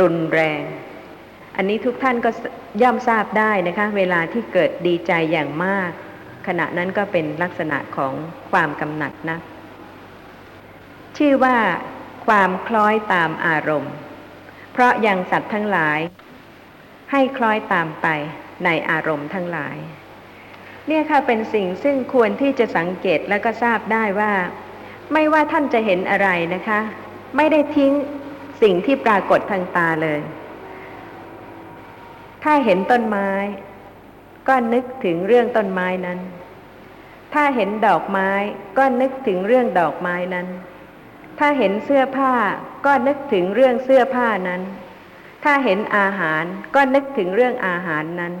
รุนแรง อันนี้ทุกท่านก็ย่อมทราบได้นะคะ เวลาที่เกิดดีใจอย่างมาก ขณะนั้นก็เป็นลักษณะของความกำหนัดนะชื่อว่าความคล้อยตามอารมณ์ เพราะยังสัตว์ทั้งหลาย ให้คล้อยตามไปในอารมณ์ทั้งหลาย เนี่ยค่ะเป็นสิ่งซึ่งควรที่จะสังเกตและก็ทราบได้ว่า ไม่ว่าท่านจะเห็นอะไรนะคะ ไม่ได้ทิ้ง สิ่งที่ปรากฏทางตาเลย ถ้าเห็นต้นไม้ ก็นึกถึงเรื่องต้นไม้นั้น ถ้าเห็นดอกไม้ก็นึกถึงเรื่องดอกไม้นั้น ถ้าเห็นเสื้อผ้าก็นึกถึงเรื่องเสื้อผ้านั้น ถ้าเห็นอาหารก็นึกถึงเรื่องอาหารนั้น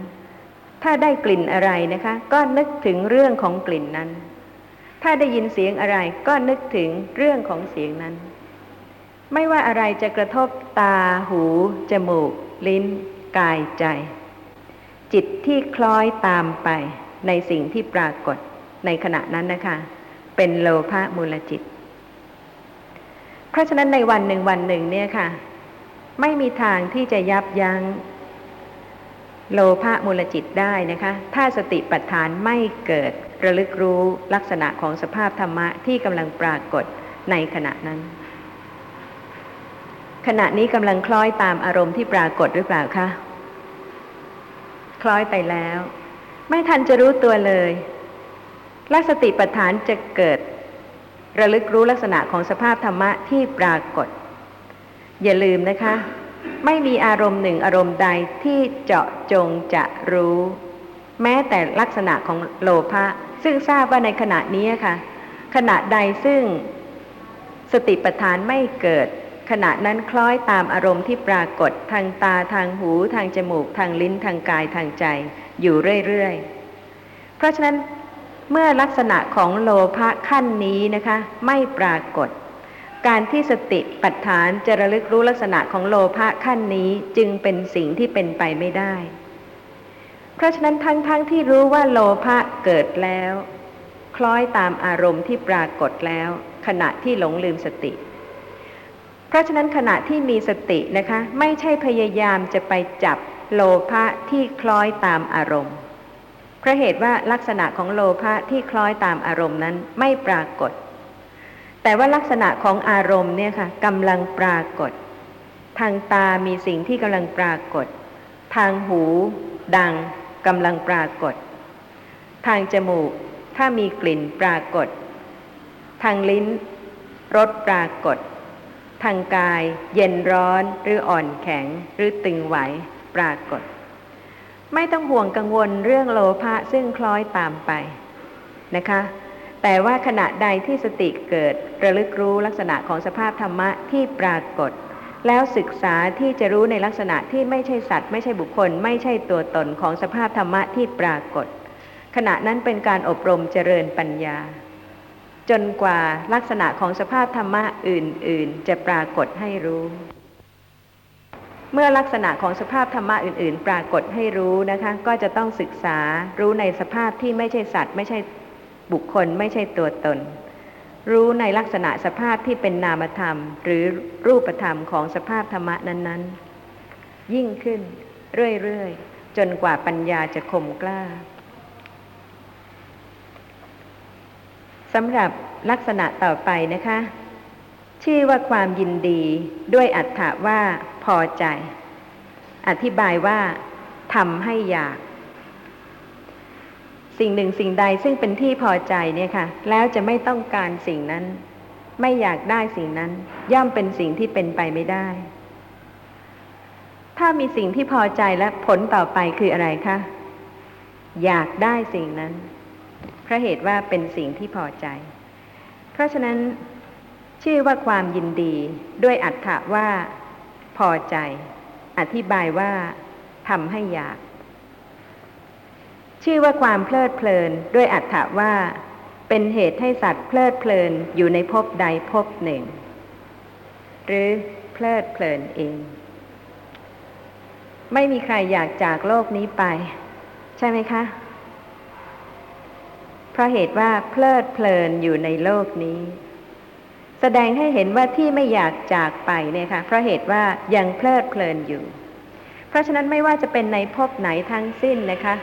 ถ้าได้กลิ่นอะไรนะคะ ก็นึกถึงเรื่องของกลิ่นนั้น ถ้าได้ยินเสียงอะไรก็นึกถึงเรื่องของเสียงนั้น ไม่ว่าอะไรจะกระทบตา หู จมูก ลิ้น กายใจ จิตที่คล้อยตามไปในสิ่งที่ปรากฏในขณะนั้นนะคะ เป็นโลภะมูลจิต เพราะฉะนั้นในวันหนึ่งวันหนึ่งเนี่ยค่ะ ไม่มีทางที่จะยับยัง้งโลภะมูลจิตได้นะคะ ถ้าสติปัฏฐานไม่เกิดระลึกรู้ลักษณะของสภาพธรรมะที่กำลังปรากฏในขณะนั้น ขณะนี้กำลังคล้อยตามอารมณ์ที่ปรากฏหรือเปล่าคะ คล้อยไปแล้ว ไม่ทันจะรู้ตัวเลย ลักสติปัฏฐานจะเกิด ระลึกรู้ลักษณะของสภาพธรรมะที่ปรากฏ อย่าลืมนะคะ ไม่มีอารมณ์หนึ่งอารมณ์ใดที่เจาะจงจะรู้ แม้แต่ลักษณะของโลภะซึ่งทราบว่าในขณะนี้ค่ะ ขณะใดซึ่งสติปัฏฐานไม่เกิด ขณะนั้นคล้อยตามอารมณ์ที่ปรากฏทางตาทางหูทางจมูกทางลิ้นทางกายทางใจ อยู่เรื่อยๆ เพราะฉะนั้นเมื่อลักษณะของโลภะขั้นนี้นะคะ ไม่ปรากฏ การที่สติปัฏฐานจะระลึกรู้ลักษณะของโลภะขั้นนี้จึงเป็นสิ่งที่เป็นไปไม่ได้ เพราะฉะนั้นทั้งๆทที่รู้ว่าโลภะเกิดแล้ว คล้อยตามอารมณ์ที่ปรากฏแล้ว ขณะที่หลงลืมสติ เพราะฉะนั้นขณะที่มีสตินะคะ ไม่ใช่พยายามจะไปจับโลภะที่คล้อยตามอารมณ์เพราะเหตุว่าลักษณะของโลภะที่คล้อยตามอารมณ์นั้นไม่ปรากฏ แต่ว่าลักษณะของอารมณ์เนี่ยค่ะกำลังปรากฏ ทางตามีสิ่งที่กำลังปรากฏ ทางหู ดังกำลังปรากฏ ทางจมูก ถ้ามีกลิ่นปรากฏ ทางลิ้นรสปรากฏ ทางกาย เย็นร้อนหรืออ่อนแข็งหรือตึงไหวปรากฏ ไม่ต้องห่วงกังวลเรื่องโลภะซึ่งคล้อยตามไปนะคะ แต่ว่าขณะใดที่สติเกิดระลึกรู้ลักษณะของสภาพธรรมะที่ปรากฏ แล้วศึกษาที่จะรู้ในลักษณะที่ไม่ใช่สัตว์ ไม่ใช่บุคคล ไม่ใช่ตัวตนของสภาพธรรมะที่ปรากฏ ขณะนั้นเป็นการอบรมเจริญปัญญา จนกว่าลักษณะของสภาพธรรมะอื่น ๆ จะปรากฏให้รู้ เมื่อลักษณะของสภาพธรรมะอื่น ๆ ปรากฏให้รู้นะคะ ก็จะต้องศึกษารู้ในสภาพที่ไม่ใช่สัตว์ ไม่ใช่บุคคล ไม่ใช่ตัวตน รู้ในลักษณะสภาพที่เป็นนามธรรม หรือรูปธรรมของสภาพธรรมะนั้น ๆ ยิ่งขึ้น เรื่อย ๆ จนกว่าปัญญาจะคมกล้า สำหรับลักษณะต่อไปนะคะ ชื่อว่าความยินดีด้วยอัตถะว่าพอใจ อธิบายว่าทำให้อยาก สิ่งหนึ่งสิ่งใดซึ่งเป็นที่พอใจเนี่ยค่ะ แล้วจะไม่ต้องการสิ่งนั้น ไม่อยากได้สิ่งนั้น ย่อมเป็นสิ่งที่เป็นไปไม่ได้ ถ้ามีสิ่งที่พอใจและผลต่อไปคืออะไรคะอยากได้สิ่งนั้น เพราะเหตุว่าเป็นสิ่งที่พอใจ เพราะฉะนั้นชื่อว่าความยินดีด้วยอัตถะว่าพอใจ อธิบายว่าทำให้อยาก ชื่อว่าความเพลิดเพลินด้วยอัตถะว่า เป็นเหตุให้สัตว์เพลิดเพลินอยู่ในภพใดภพหนึ่ง หรือเพลิดเพลินเอง ไม่มีใครอยากจากโลกนี้ไป ใช่ไหมคะ ราะเหตุว่าเพลิดเพลินอยู่ในโลกนี้ แสดงให้เห็นว่าที่ไม่อยากจากไปเนี่ยค่ะเพราะเหตุว่ายังเพลิดเพลินอยู่ เพราะฉะนั้นไม่ว่าจะเป็นในภพไหนทั้งสิ้นนะคะ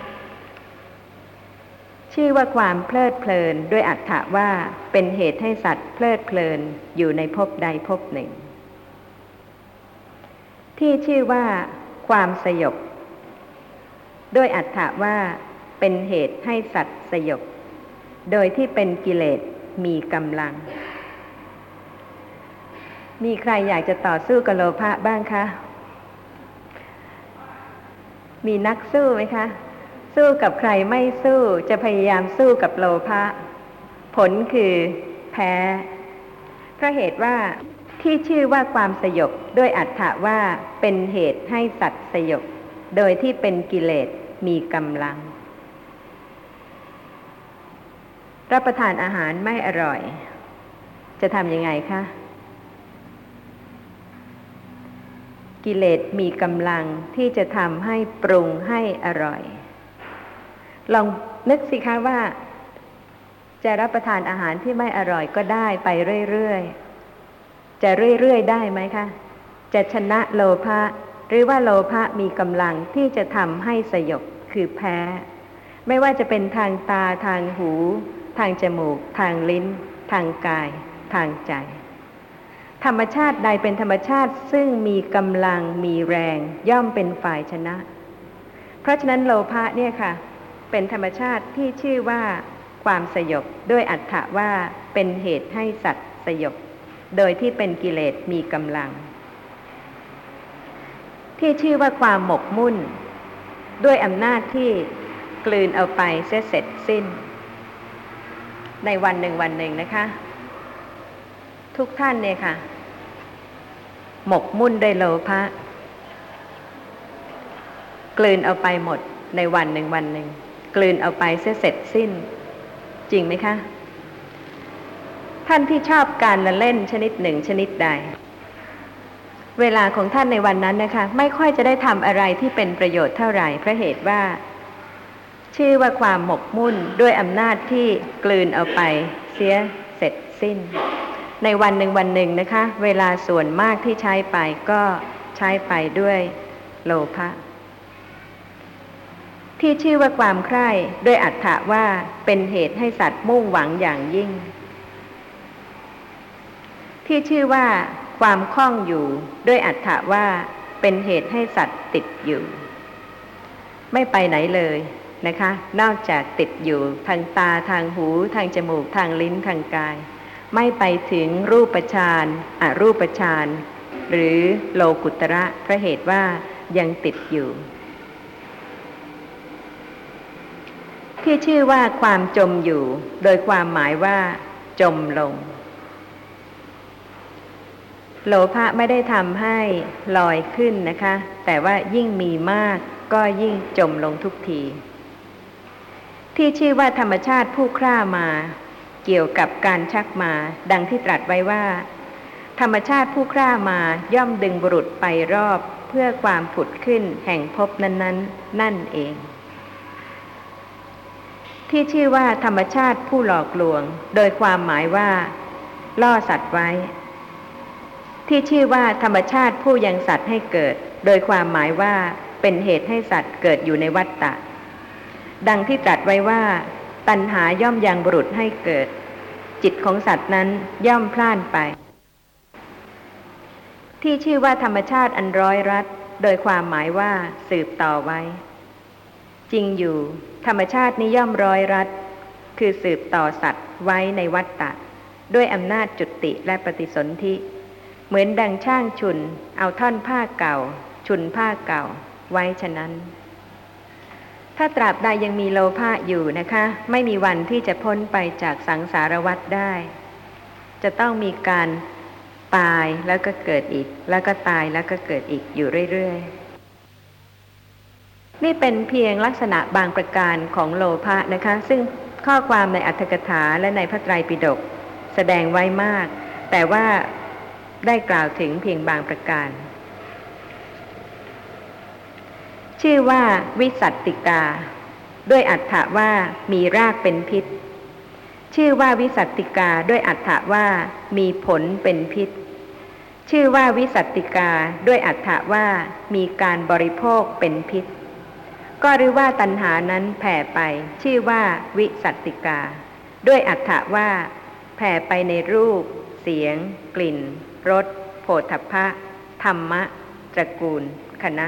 ชื่อว่าความเพลิดเพลินด้วยอัตถะว่าเป็นเหตุให้สัตว์เพลิดเพลินอยู่ในภพใดภพหนึ่ง ที่ชื่อว่าความสยบด้วยอัตถะว่าเป็นเหตุให้สัตว์สยบ โดยที่เป็นกิเลสมีกำลัง มีใครอยากจะต่อสู้กับโลภะบ้างคะ มีนักสู้ไหมคะ สู้กับใครไม่สู้จะพยายามสู้กับโลภะผลคือแพ้เพราะเหตุว่าที่ชื่อว่าความสยบด้วยอัตถะว่าเป็นเหตุให้สัตว์สยบ โดยที่เป็นกิเลสมีกำลัง รับประทานอาหารไม่อร่อย จะทำยังไงคะ กิเลสมีกำลังที่จะทำให้ปรุงให้อร่อย ลองนึกสิคะว่า จะรับประทานอาหารที่ไม่อร่อยก็ได้ไปเรื่อยๆ จะเรื่อยๆ ได้ไหมคะ จะชนะโลภะหรือว่าโลภะมีกำลังที่จะทำให้สยบคือแพ้ ไม่ว่าจะเป็นทางตาทางหู ทางจมูก ทางลิ้น ทางกาย ทางใจ ธรรมชาติใดเป็นธรรมชาติซึ่งมีกำลังมีแรงย่อมเป็นฝ่ายชนะ เพราะฉะนั้นโลภะเนี่ยค่ะ เป็นธรรมชาติที่ชื่อว่าความสยบด้วยอัตถะว่าเป็นเหตุให้สัตว์สยบ โดยที่เป็นกิเลสมีกำลัง ที่ชื่อว่าความหมกมุ่น ด้วยอำนาจที่กลืนเอาไปเสเสร็จสิ้น ในวันหนึ่งวันหนึ่งนะคะ ทุกท่านเนี่ยค่ะ หมกมุ่นด้วยโลภะกลืนเอาไปหมดในวันหนึ่งวันหนึ่งกลืนเอาไปเสียเสร็จสิ้น จริงไหมคะ ท่านที่ชอบการละเล่นชนิดหนึ่งชนิดใด เวลาของท่านในวันนั้นนะคะ ไม่ค่อยจะได้ทำอะไรที่เป็นประโยชน์เท่าไหร่เพราะเหตุว่า ชื่อว่าความหมกมุ่นด้วยอำนาจที่กลืนเอาไป เสียเสร็จสิ้น ในวันหนึ่งวันหนึ่งนะคะ เวลาส่วนมากที่ใช้ไปก็ใช้ไปด้วยโลภะที่ชื่อว่าความใคร่ด้วยอัตถะว่าเป็นเหตุให้สัตว์มุ่งหวังอย่างยิ่ง ที่ชื่อว่าความคล้องอยู่ด้วยอัตถะว่าเป็นเหตุให้สัตว์ติดอยู่ ไม่ไปไหนเลย นะคะ นอกจากติดอยู่ทางตาทางหู ทางจมูก ทางลิ้นทางกาย ไม่ไปถึงรูปฌานอรูปฌานหรือโลกุตระเพราะเหตุว่ายังติดอยู่ ที่ชื่อว่าความจมอยู่ โดยความหมายว่า จมลง โลภะไม่ได้ทำให้ลอยขึ้นนะคะ แต่ว่ายิ่งมีมากก็ยิ่งจมลงทุกที ที่ชื่อว่าธรรมชาติผู้คร่ามา เกี่ยวกับการชักมา ดังที่ตรัสไว้ว่า ธรรมชาติผู้คร่ามาย่อมดึงบุรุษไปรอบเพื่อความผุดขึ้นแห่งภพนั้นๆนั่นเอง ที่ชื่อว่าธรรมชาติผู้หลอกลวง โดยความหมายว่า ล่อสัตว์ไว้ ที่ชื่อว่าธรรมชาติผู้ยังสัตว์ให้เกิด โดยความหมายว่าเป็นเหตุให้สัตว์เกิดอยู่ในวัฏฏะ ดังที่ตรัสไว้ว่า ตัณหาย่อมยังบุรุษให้เกิด จิตของสัตว์นั้นย่อมพล่านไป ที่ชื่อว่าธรรมชาติอันร้อยรัดโดยความหมายว่าสืบต่อไว้ จริงอยู่ ธรรมชาตินี้ย่อมร้อยรัดคือสืบต่อสัตว์ไว้ในวัฏฏะด้วยอำนาจจุติและปฏิสนธิ เหมือนดังช่างชุน เอาท่อนผ้าเก่า ชุนผ้าเก่า ไว้ฉะนั้น ถ้าตราบใดยังมีโลภะอยู่นะคะ ไม่มีวันที่จะพ้นไปจากสังสารวัฏได้ จะต้องมีการตายแล้วก็เกิดอีก แล้วก็ตายแล้วก็เกิดอีกอยู่เรื่อยๆ นี่เป็นเพียงลักษณะบางประการของโลภะนะคะ ซึ่งข้อความในอัตถกถาและในพระไตรปิฎกแสดงไว้มาก แต่ว่าได้กล่าวถึงเพียงบางประการ ชื่อว่าวิสัตติกา ด้วยอัตถะว่ามีรากเป็นพิษ ชื่อว่าวิสัตติกาด้วยอัฏฐว่ามีผลเป็นพิษ ชื่อว่าวิสัตติกาด้วยอัฏฐว่ามีการบริโภคเป็นพิษ ก็หรือว่าตัณหานั้นแผ่ไป ชื่อว่าวิสัตติกา ด้วยอัฏฐว่า แผ่ไปในรูป เสียง กลิ่นรสโผฏฐัพพะธรรมะตระกูล คณะ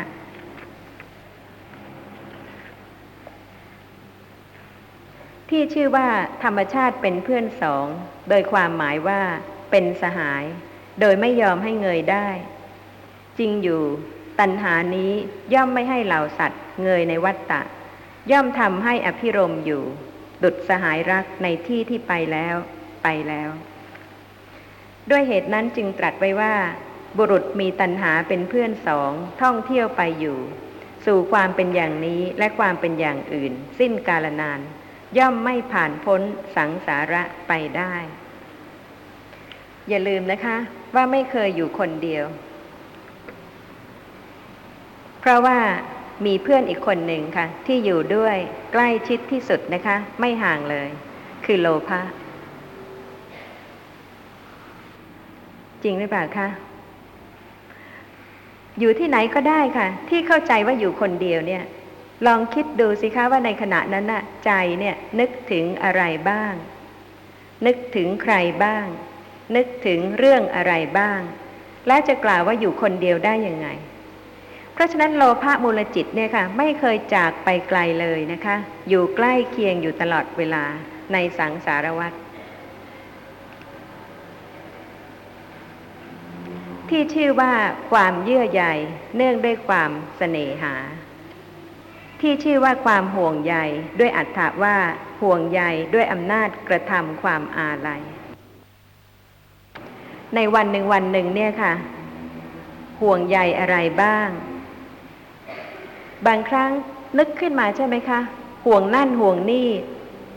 ที่ชื่อว่าธรรมชาติเป็นเพื่อนสอง โดยความหมายว่าเป็นสหาย โดยไม่ยอมให้เงยได้ จริงอยู่ ตัณหานี้ย่อมไม่ให้เหล่าสัตว์ เงยในวัฏฏะ ย่อมทำให้อภิรมอยู่ ดุดสหายรักในที่ที่ไปแล้ว ไปแล้ว ด้วยเหตุนั้นจึงตรัสไว้ว่า บุรุษมีตัณหาเป็นเพื่อนสองท่องเที่ยวไปอยู่ สู่ความเป็นอย่างนี้และความเป็นอย่างอื่น สิ้นกาลนาน ย่อมไม่ผ่านพ้นสังสาระไปได้ อย่าลืมนะคะ ว่าไม่เคยอยู่คนเดียว เพราะว่ามีเพื่อนอีกคนหนึ่งค่ะ ที่อยู่ด้วยใกล้ชิดที่สุดนะคะ ไม่ห่างเลย คือโลภะจริงหรือเปล่าคะอยู่ที่ไหนก็ได้ค่ะ ที่เข้าใจว่าอยู่คนเดียวเนี่ย ลองคิดดูสิคะว่าในขณะนั้นน่ะใจเนี่ยนึกถึงอะไรบ้าง นึกถึงใครบ้าง นึกถึงเรื่องอะไรบ้าง และจะกล่าวว่าอยู่คนเดียวได้ยังไง เพราะฉะนั้นโลภะมูลจิตเนี่ยค่ะ ไม่เคยจากไปไกลเลยนะคะ อยู่ใกล้เคียงอยู่ตลอดเวลาในสังสารวัฏที่ชื่อว่าความเยื่อใยเนื่องด้วยความเสน่หา ที่ชื่อว่าความห่วงใยด้วยอัตถาว่าห่วงใยด้วยอำนาจกระทำความอาลัย ในวันหนึ่งวันหนึ่งเนี่ยค่ะ ห่วงใยอะไรบ้าง บางครั้งนึกขึ้นมาใช่ไหมคะ ห่วงนั่นห่วงนี่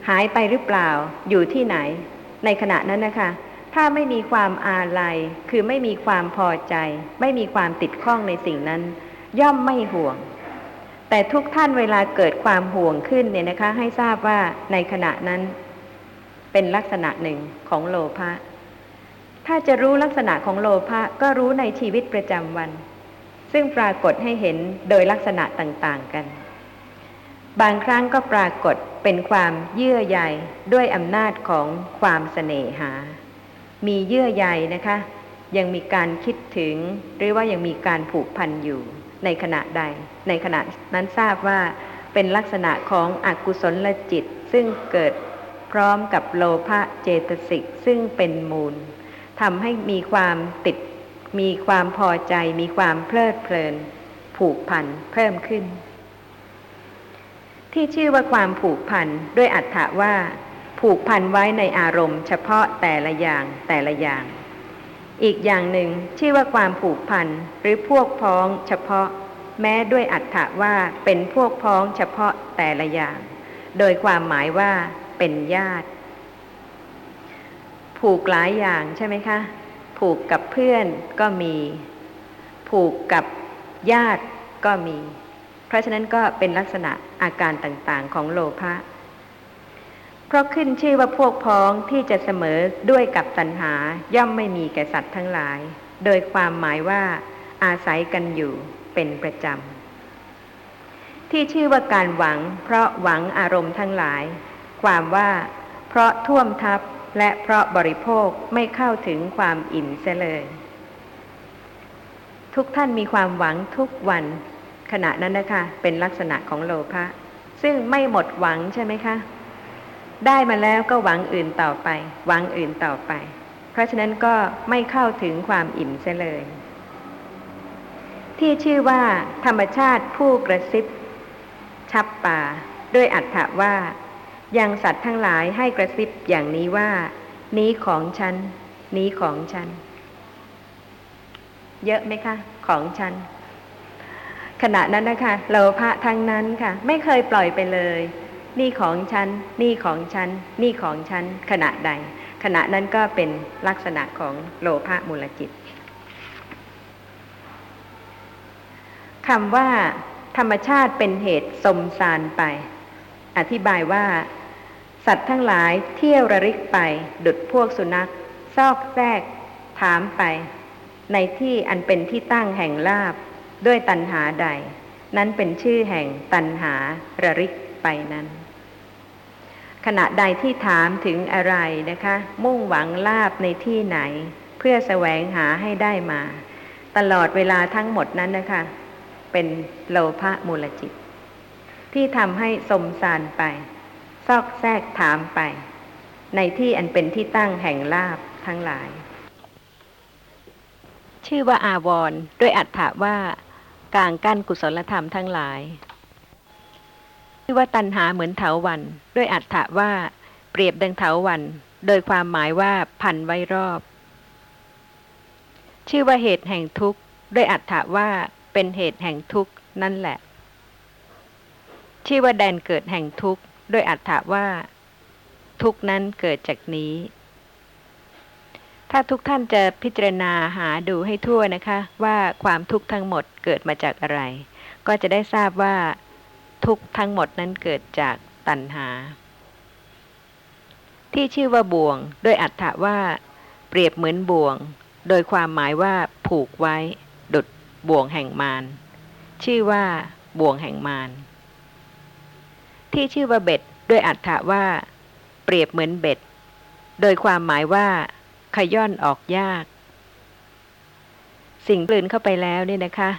หายไปหรือเปล่า อยู่ที่ไหน ในขณะนั้นนะคะ ถ้าไม่มีความอาลัย คือไม่มีความพอใจ ไม่มีความติดข้องในสิ่งนั้น ย่อมไม่ห่วง แต่ทุกท่านเวลาเกิดความห่วงขึ้นเนี่ยนะคะ ให้ทราบว่าในขณะนั้นเป็นลักษณะหนึ่งของโลภะ ถ้าจะรู้ลักษณะของโลภะก็รู้ในชีวิตประจำวัน ซึ่งปรากฏให้เห็นโดยลักษณะต่างๆกัน บางครั้งก็ปรากฏเป็นความเยื่อใยด้วยอำนาจของความเสน่หา มีเยื่อใยนะคะ ยังมีการคิดถึงหรือว่ายังมีการผูกพันอยู่ ในขณะใด ในขณะนั้นทราบว่าเป็นลักษณะของอกุศลจิตซึ่งเกิดพร้อมกับโลภะเจตสิกซึ่งเป็นมูลทำให้มีความติด มีความพอใจ มีความเพลิดเพลิน ผูกพันเพิ่มขึ้น ที่ชื่อว่าความผูกพันด้วยอัตถะว่า ผูกพันไว้ในอารมณ์เฉพาะแต่ละอย่างแต่ละอย่าง อีกอย่างหนึ่งชื่อว่าความผูกพันหรือพวกพ้องเฉพาะ แม้ด้วยอัตถะว่าเป็นพวกพ้องเฉพาะแต่ละอย่าง โดยความหมายว่าเป็นญาติ ผูกหลายอย่างใช่ไหมคะ ผูกกับเพื่อนก็มี ผูกกับญาติก็มี เพราะฉะนั้นก็เป็นลักษณะอาการต่างๆของโลภะ เพราะขึ้นชื่อว่าพวกพ้องที่จะเสมอด้วยกับตัณหาย่อมไม่มีแก่สัตว์ทั้งหลาย โดยความหมายว่าอาศัยกันอยู่เป็นประจำ ที่ชื่อว่าการหวัง เพราะหวังอารมณ์ทั้งหลาย ความว่า เพราะท่วมทับและเพราะบริโภคไม่เข้าถึงความอิ่มเสเลย ทุกท่านมีความหวังทุกวัน ขณะนั้นนะคะ เป็นลักษณะของโลภะซึ่งไม่หมดหวังใช่ไหมคะ ได้มาแล้วก็หวังอื่นต่อไป หวังอื่นต่อไป เพราะฉะนั้นก็ไม่เข้าถึงความอิ่มเสเลย ที่ชื่อว่า ธรรมชาติผู้กระซิบ ชับป่า ด้วยอัตถะว่า ยังสัตว์ทั้งหลายให้กระซิบอย่างนี้ว่า นี้ของฉัน นี้ของฉัน เยอะไหมคะ ของฉัน ขณะนั้นนะคะโลภะทั้งนั้นค่ะ ไม่เคยปล่อยไปเลย นี่ของฉัน นี่ของฉัน นี่ของฉัน ขณะใด ขณะนั้นก็เป็นลักษณะของโลภะมูลจิตคำว่า ธรรมชาติเป็นเหตุสมสารไป อธิบายว่า สัตว์ทั้งหลายเที่ยวระริกไป ดุดพวกสุนัข ซอกแซก ถามไป ในที่อันเป็นที่ตั้งแห่งลาบ ด้วยตันหาใด นั้นเป็นชื่อแห่งตันหาระริก ไปนั้น ขณะใดที่ถามถึงอะไรนะคะ มุ่งหวังลาบในที่ไหน เพื่อแสวงหาให้ได้มา ตลอดเวลาทั้งหมดนั้นนะคะ เป็นโลภะมูลจิต ที่ทำให้สมสารไป ซอกแซกถามไป ในที่อันเป็นที่ตั้งแห่งลาบทั้งหลาย ชื่อว่าอาวรด้วยอัฏฐะว่า กลางกั้นกุศลธรรมทั้งหลาย ชื่อว่าตันหาเหมือนเถาวัน ด้วยอัฏฐะว่า เปรียบดังเถาวัน โดยความหมายว่าพันไว้รอบ ชื่อว่าเหตุแห่งทุกข์ ด้วยอัฏฐะว่าเป็นเหตุแห่งทุกข์นั่นแหละ ชื่อว่าแดนเกิดแห่งทุกข์ ด้วยอัฏฐะว่า ทุกข์นั้นเกิดจากนี้ ถ้าทุกท่านจะพิจารณาหาดูให้ทั่วนะคะ ว่าความทุกข์ทั้งหมดเกิดมาจากอะไร ก็จะได้ทราบว่า ทุกทั้งหมดนั้นเกิดจากตัณหา ที่ชื่อว่าบ่วงด้วยอัฏฐะว่า เปรียบเหมือนบ่วง โดยความหมายว่าผูกไว้ ดุดบ่วงแห่งมารชื่อว่าบ่วงแห่งมารที่ชื่อว่าเบ็ดด้วยอัฏฐะว่า เปรียบเหมือนเบ็ด โดยความหมายว่า ขย่อนออกยาก สิ่งกลืนเข้าไปแล้วนี่นะคะ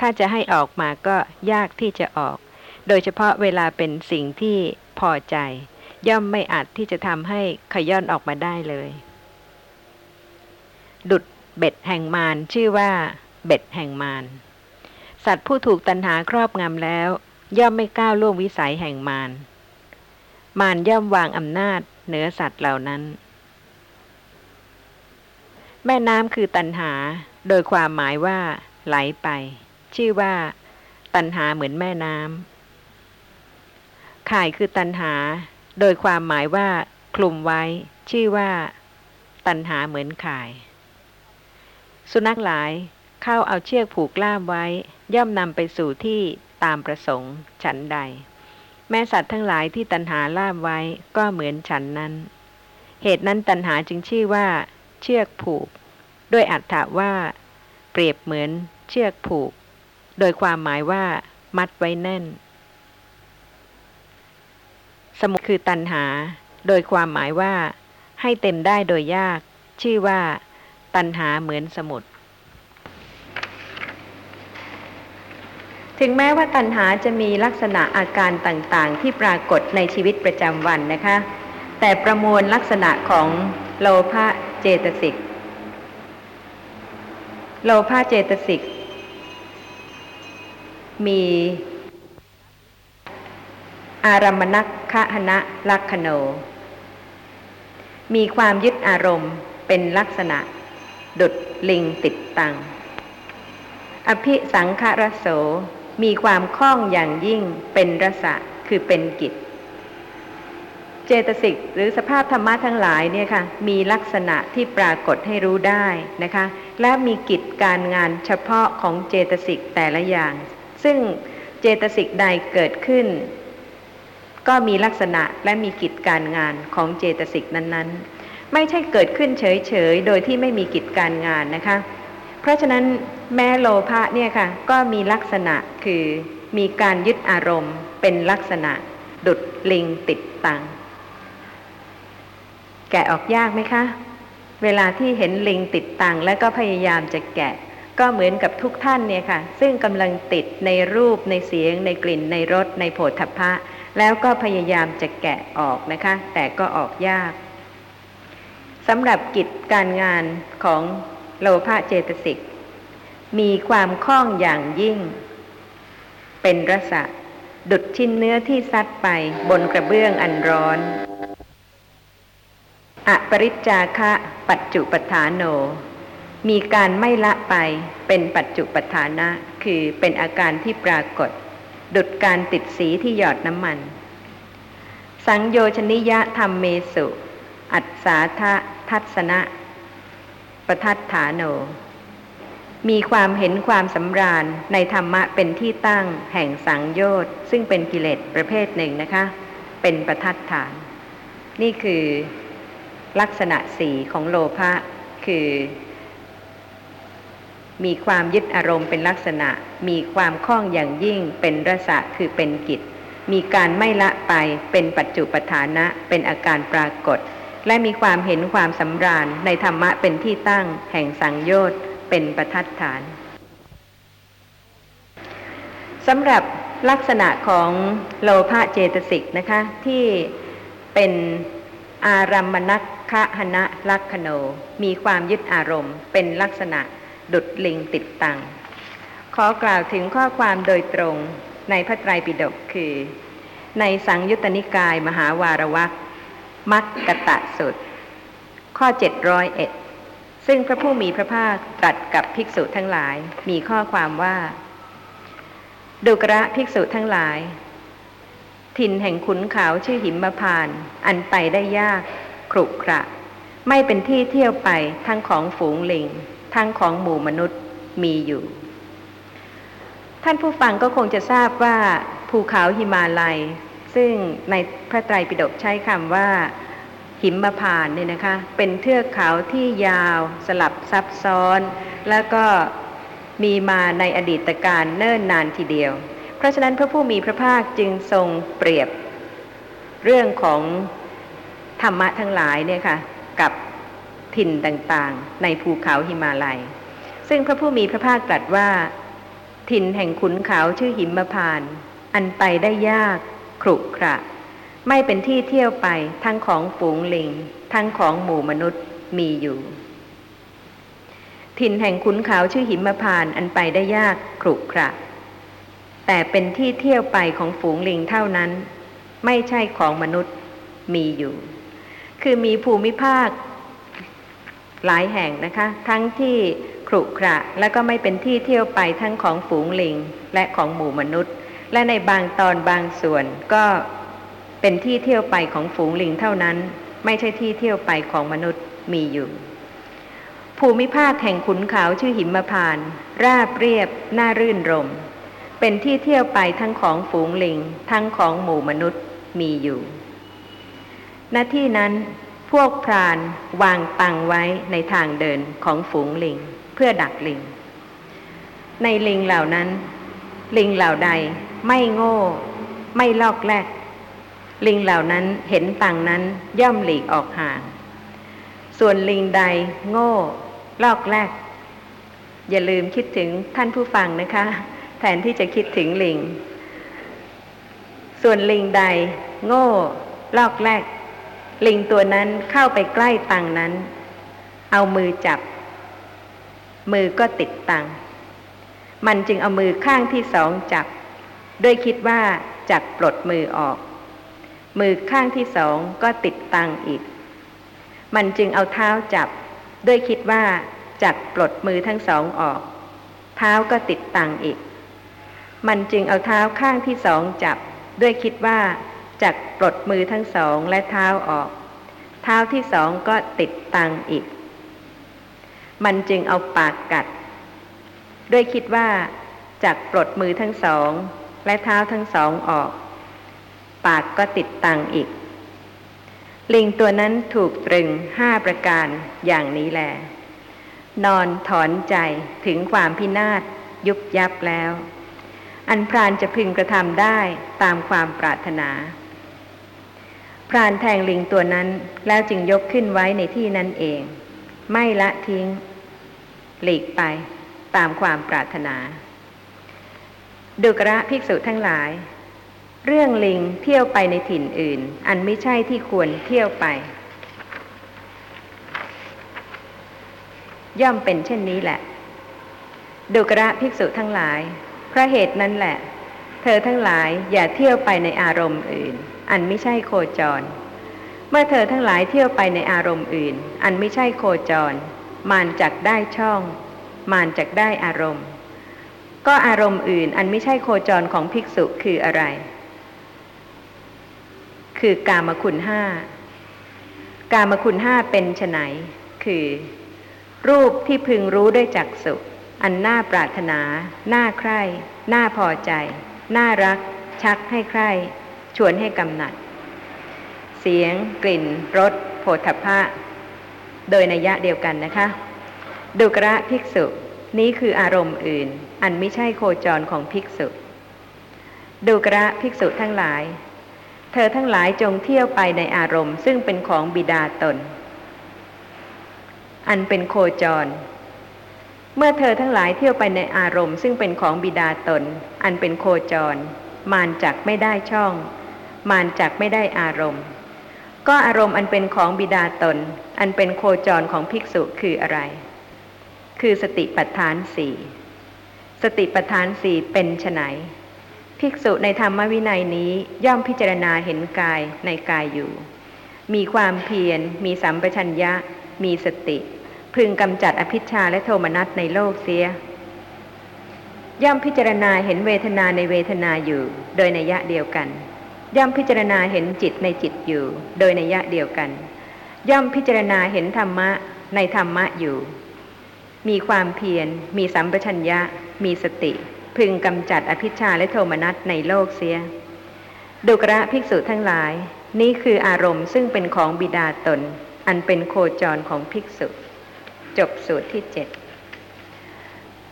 ถ้าจะให้ออกมาก็ยากที่จะออก โดยเฉพาะเวลาเป็นสิ่งที่พอใจ ย่อมไม่อาจที่จะทำให้ขย่อนออกมาได้เลย ดุดเบ็ดแห่งมารชื่อว่า เบ็ดแห่งมารสัตว์ผู้ถูกตันหาครอบงำแล้ว ย่อมไม่ก้าวล่วงวิสัยแห่งมารมารย่อมวางอำนาจเหนือสัตว์เหล่านั้น แม่น้ำคือตันหา โดยความหมายว่า ไหลไป ชื่อว่า ตันหาเหมือนแม่น้ำ ข่ายคือตันหา โดยความหมายว่าคลุมไว้ ชื่อว่า ตันหาเหมือนข่าย สุนัขหลายเข้าเอาเชือกผูกล่ามไว้ ย่อมนำไปสู่ที่ตามประสงค์ฉันใด แม่สัตว์ทั้งหลายที่ตันหาล่ามไว้ก็เหมือนฉันนั้น เหตุนั้นตันหาจึงชื่อว่า เชือกผูก ด้วยอัฏฐะว่า เปรียบเหมือนเชือกผูก โดยความหมายว่า มัดไว้แน่น สมุทคือตันหา โดยความหมายว่า ให้เต็มได้โดยยาก ชื่อว่า ตันหาเหมือนสมุทถึงแม้ว่าตัณหาจะมีลักษณะอาการต่างๆ ที่ปรากฏในชีวิตประจำวันนะคะ แต่ประมวลลักษณะของโลภะเจตสิก โลภะเจตสิก มี อารมณักคะหณะลักขโน มีความยึดอารมณ์เป็นลักษณะ ดุดลิงติดตัง อภิสังขรโส มีความคล่องอย่างยิ่งเป็นรสะคือเป็นกิจ เจตสิกหรือสภาพธรรมะทั้งหลายเนี่ยค่ะมีลักษณะที่ปรากฏให้รู้ได้นะคะ และมีกิจการงานเฉพาะของเจตสิกแต่ละอย่าง ซึ่งเจตสิกใดเกิดขึ้น ก็มีลักษณะและมีกิจการงานของเจตสิกนั้นๆ ไม่ใช่เกิดขึ้นเฉยๆ โดยที่ไม่มีกิจการงานนะคะ เพราะฉะนั้นแม้โลภะเนี่ยค่ะก็มีลักษณะคือมีการยึดอารมณ์เป็นลักษณะ ดุดลิงติดตัง แกะออกยากไหมคะ เวลาที่เห็นลิงติดตังแล้วก็พยายามจะแกะก็เหมือนกับทุกท่านเนี่ยค่ะ ซึ่งกำลังติดในรูปในเสียง ในกลิ่นในรสในโผฏฐัพพะ แล้วก็พยายามจะแกะออกนะคะ แต่ก็ออกยากสำหรับกิจการงานของโลภะเจตสิก มีความคล่องอย่างยิ่ง เป็นรสะดุดชิ้นเนื้อที่ซัดไปบนกระเบื้องอันร้อน อปริจจาคะปัจจุปทานโน มีการไม่ละไปเป็นปัจจุปทานะ คือเป็นอาการที่ปรากฏ ดุดการติดสีที่หยอดน้ำมัน สังโยชนิยะธรรมเมสุ อัศสาทะทัศนะประทัดฐานโน มีความเห็นความสำราญในธรรมะเป็นที่ตั้งแห่งสังโยชน์ซึ่งเป็นกิเลสประเภทหนึ่งนะคะ เป็นประทัดฐาน นี่คือลักษณะสีของโลภะคือ มีความยึดอารมณ์เป็นลักษณะ มีความคล้องอย่างยิ่งเป็นรสะคือเป็นกิจ มีการไม่ละไปเป็นปัจจุปฐานะเป็นอาการปรากฏ และมีความเห็นความสำราญในธรรมะเป็นที่ตั้ง แห่งสังโยชน์เป็นประทัดฐานสำหรับลักษณะของโลภะเจตสิกนะคะที่เป็นอารัมมณคะหณะลักขโน มีความยึดอารมณ์เป็นลักษณะ ดุดลิงติดตัง ขอกล่าวถึงข้อความโดยตรงในพระไตรปิฎกคือ ในสังยุตตนิกายมหาวารวักมักกตะสุด ข้อ 701 ซึ่งพระผู้มีพระภาคตรัสกับภิกษุทั้งหลายมีข้อความว่า ดุกระภิกษุทั้งหลาย ถิ่นแห่งขุนเขาชื่อหิมพาน อันไปได้ยากครุขระ ไม่เป็นที่เที่ยวไปทั้งของฝูงลิง ทั้งของหมู่มนุษย์มีอยู่ ท่านผู้ฟังก็คงจะทราบว่าภูเขาหิมาลัย ซึ่งในพระไตรปิฎกใช้คำว่า หิมพานเนี่ยนะคะ เป็นเทือกเขาที่ยาวสลับซับซ้อน แล้วก็มีมาในอดีตการเนิ่นนานทีเดียว เพราะฉะนั้นพระผู้มีพระภาคจึงทรงเปรียบเรื่องของธรรมะทั้งหลายเนี่ยค่ะ กับ ถิ่นต่างๆ ในภูเขาหิมาลัย ซึ่งพระผู้มีพระภาคตรัสว่า ถิ่นแห่งขุนเขาชื่อหิมพาน อันไปได้ยากครุขระไม่เป็นที่เที่ยวไปทั้งของฝูงลิง ทั้งของหมู่มนุษย์มีอยู่ ถิ่นแห่งขุนเขาชื่อหิมพาน อันไปได้ยากครุขระแต่เป็นที่เที่ยวไปของฝูงลิงเท่านั้น ไม่ใช่ของมนุษย์มีอยู่ คือมีภูมิภาค หลายแห่งนะคะ ทั้งที่ครุขระและก็ไม่เป็นที่เที่ยวไปทั้งของฝูงลิงและของหมู่มนุษย์ และในบางตอนบางส่วนก็เป็นที่เที่ยวไปของฝูงลิงเท่านั้น ไม่ใช่ที่เที่ยวไปของมนุษย์มีอยู่ ภูมิภาคแห่งขุนเขาชื่อหิมพาน ราบเรียบ น่ารื่นรม เป็นที่เที่ยวไปทั้งของฝูงลิง ทั้งของหมู่มนุษย์มีอยู่ณที่นั้น พวกพรานวางตังไว้ในทางเดินของฝูงลิง เพื่อดักลิง ในลิงเหล่านั้น ลิงเหล่าใดไม่โง่ ไม่ลอกแลกลิงเหล่านั้นเห็นตังนั้นย่อมหลีกออกห่าง ส่วนลิงใดโง่ ลอกแลกอย่าลืมคิดถึงท่านผู้ฟังนะคะ แทนที่จะคิดถึงลิง ส่วนลิงใด โง่ ลอกแลก ลิงตัวนั้นเข้าไปใกล้ตังนั้น เอามือจับ มือก็ติดตัง มันจึงเอามือข้างที่สองจับ ด้วยคิดว่าจักปลดมือออก มือข้างที่สองก็ติดตังอีก มันจึงเอาเท้าจับ ด้วยคิดว่าจักปลดมือทั้งสองออก เท้าก็ติดตังอีก มันจึงเอาเท้าข้างที่สองจับ ด้วยคิดว่า จักปลดมือทั้งสองและเท้าออก เท้าที่สองก็ติดตังอีก มันจึงเอาปากกัด ด้วยคิดว่าจักปลดมือทั้งสอง และเท้าทั้งสองออก ปากก็ติดตังอีก ลิงตัวนั้นถูกตรึงห้าประการอย่างนี้แล นอนถอนใจถึงความพินาศยุบยับแล้ว อันพรานจะพึงกระทำได้ตามความปรารถนา พรานแทงลิงตัวนั้นแล้วจึงยกขึ้นไว้ในที่นั้นเอง ไม่ละทิ้ง หลีกไปตามความปรารถนา ดุกระภิกษุทั้งหลาย เรื่องลิงเที่ยวไปในถิ่นอื่น อันไม่ใช่ที่ควรเที่ยวไป ย่อมเป็นเช่นนี้แหละ ดุกระภิกษุทั้งหลาย เพราะเหตุนั้นแหละ เธอทั้งหลายอย่าเที่ยวไปในอารมณ์อื่น อันไม่ใช่โคจร เมื่อเธอทั้งหลายเที่ยวไปในอารมณ์อื่น อันไม่ใช่โคจร มานจักได้ช่อง มานจักได้อารมณ์ ก็อารมณ์อื่นอันไม่ใช่โคจรของภิกษุคืออะไร คือกามคุณห้ากามคุณห้าเป็นไฉนคือ รูปที่พึงรู้ด้วยจักสุอันน่าปรารถนา น่าใคร่ น่าพอใจ น่ารัก ชักให้ใคร่ ชวนให้กำหนัด เสียง กลิ่นรสโผฏฐัพพะ โดยนัยยะเดียวกันนะคะ ดุกระภิกษุ นี้คืออารมณ์อื่น อันไม่ใช่โคจรของภิกษุ ดุกระภิกษุทั้งหลาย เธอทั้งหลายจงเที่ยวไปในอารมณ์ ซึ่งเป็นของบิดาตน อันเป็นโคจรเมื่อเธอทั้งหลายเที่ยวไปในอารมณ์ซึ่งเป็นของบิดาตน อันเป็นโคจร มานจักไม่ได้ช่อง มานจักไม่ได้อารมณ์ ก็อารมณ์อันเป็นของบิดาตน อันเป็นโคจรของภิกษุคืออะไร คือสติปัฏฐานสี่สติปัฏฐานสี่เป็นไนภิกษุในธรรมวินัยนี้ย่อมพิจารณาเห็นกายในกายอยู่ มีความเพียร มีสัมปชัญญะ มีสติ พึงกำจัดอภิชาและโทมนัสในโลกเสีย ย่อมพิจารณาเห็นเวทนาในเวทนาอยู่ โดยในยะเดียวกัน ย่อมพิจารณาเห็นจิตในจิตอยู่ โดยในยะเดียวกัน ย่อมพิจารณาเห็นธรรมะในธรรมะอยู่ มีความเพียร มีสัมปชัญญะ มีสติ พึงกำจัดอภิชาและโทมนัสในโลกเสีย ดุกระภิกษุทั้งหลาย นี้คืออารมณ์ซึ่งเป็นของบิดาตน อันเป็นโคจรของภิกษุ จบสูตรที่เจ็ด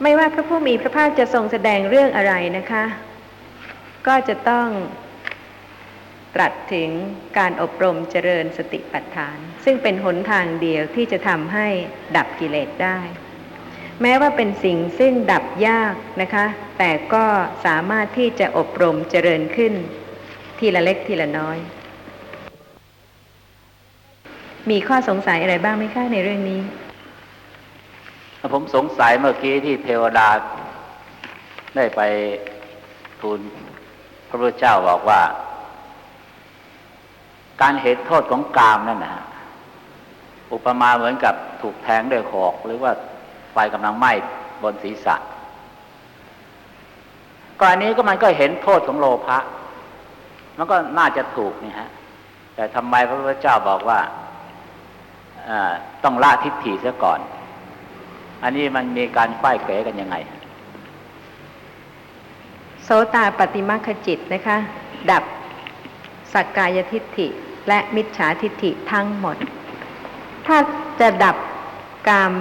ไม่ว่าพระผู้มีพระภาคจะทรงแสดงเรื่องอะไรนะคะ ก็จะต้อง ตรัสถึงการอบรมเจริญสติปัฏฐาน ซึ่งเป็นหนทางเดียวที่จะทำให้ดับกิเลสได้ แม้ว่าเป็นสิ่งซึ่งดับยากนะคะ แต่ก็สามารถที่จะอบรมเจริญขึ้น ทีละเล็กทีละน้อย มีข้อสงสัยอะไรบ้างไหมคะในเรื่องนี้ ผมสงสัยเมื่อกี้ที่เทวดาได้ไปทูลพระพุทธเจ้าบอกว่า การเห็นโทษของกามนั่นนะฮะอุปมาเหมือนกับถูกแทงด้วยหอก หรือว่าไฟกำลังไหม้บนศีรษะก็อันนี้ก็มันก็เห็นโทษของโลภะมันก็น่าจะถูกนี่ฮะ แต่ทำไมพระพุทธเจ้าบอกว่าต้องละทิฏฐิเสียก่อน อันนี้มันมีการป้ายเก๋กันยังไง โสตาปฏิมาคจิตนะคะ ดับสักกายทิฏฐิ และมิจฉาทิฏฐิทั้งหมด ถ้าจะดับกาม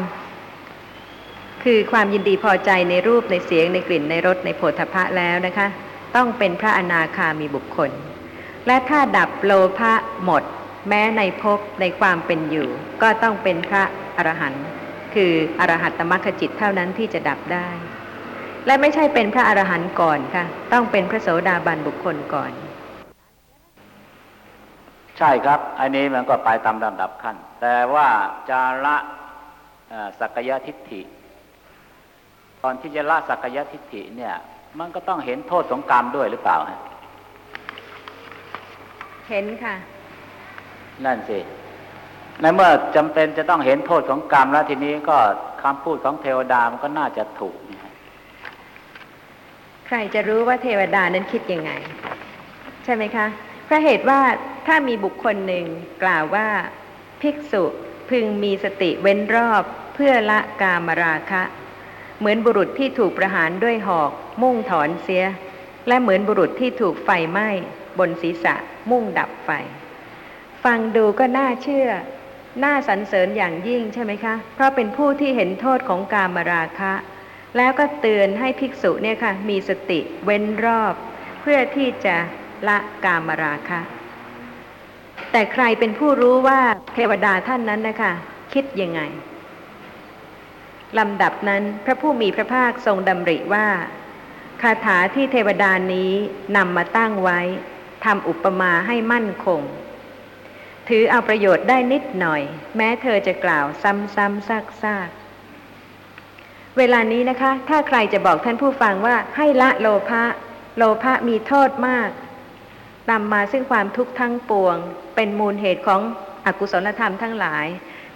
คือความยินดีพอใจในรูปในเสียงในกลิ่นในรสในโผฏฐพะแล้วนะคะ ต้องเป็นพระอนาคามีบุคคล และถ้าดับโลภะหมด แม้ในภพในความเป็นอยู่ ก็ต้องเป็นพระอรหันต์คืออรหัตตมรรคจิตเท่านั้นที่จะดับได้ และไม่ใช่เป็นพระอรหันต์ก่อนค่ะ ต้องเป็นพระโสดาบันบุคคลก่อน ใช่ครับ อันนี้มันก็ไปตามลำดับขั้น แต่ว่าจาระสักยทิฏฐิ ตอนที่จะละสักยทิฏฐิเนี่ย มันก็ต้องเห็นโทษของกรรมด้วยหรือเปล่าฮะเห็นค่ะ นั่นสิในเมื่อจำเป็นจะต้องเห็นโทษของกรรมแล้วทีนี้ก็คำพูดของเทวดามันก็น่าจะถูกนะใครจะรู้ว่าเทวดานั้นคิดยังไง ใช่ไหมคะเพราะเหตุว่าถ้ามีบุคคลหนึ่งกล่าวว่า ภิกษุพึงมีสติเว้นรอบเพื่อละกามราคะ เหมือนบุรุษที่ถูกประหารด้วยหอก มุ่งถอนเสีย และเหมือนบุรุษที่ถูกไฟไหม้บนศีรษะมุ่งดับไฟ ฟังดูก็น่าเชื่อ น่าสรรเสริญอย่างยิ่งใช่ไหมคะ เพราะเป็นผู้ที่เห็นโทษของกามราคะ แล้วก็เตือนให้ภิกษุเนี่ยค่ะมีสติเว้นรอบ เพื่อที่จะ ละกามราคะ แต่ใครเป็นผู้รู้ว่าเทวดาท่านนั้นนะคะ คิดยังไงลำดับนั้นพระผู้มีพระภาคทรงดำริว่าคาถาที่เทวดานี้นำมาตั้งไว้ทำอุปมาให้มั่นคง ถือเอาประโยชน์ได้นิดหน่อย แม้เธอจะกล่าวซ้ำๆซากๆ เวลานี้นะคะ ถ้าใครจะบอกท่านผู้ฟังว่าให้ละโลภะโลภะมีโทษมาก นำมาซึ่งความทุกข์ทั้งปวง เป็นมูลเหตุของอกุศลธรรมทั้งหลาย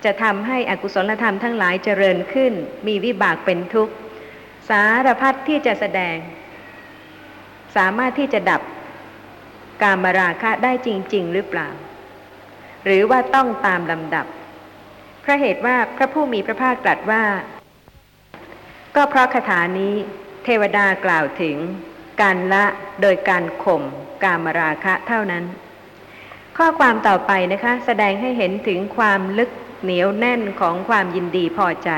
จะทำให้อกุศลธรรมทั้งหลายเจริญขึ้น มีวิบากเป็นทุกข์ สารพัดที่จะแสดง สามารถที่จะดับกามราคะได้จริง ๆ หรือเปล่า หรือว่าต้องตามลำดับเพราะเหตุว่าพระผู้มีพระภาคตรัสว่า ก็เพราะคาถานี้เทวดากล่าวถึงการละโดยการข่ม กามราคะเท่านั้นขข้อความต่อไปนะคะ แสดงให้เห็นถึงความลึกเหนียวแน่นของความยินดีพอใจ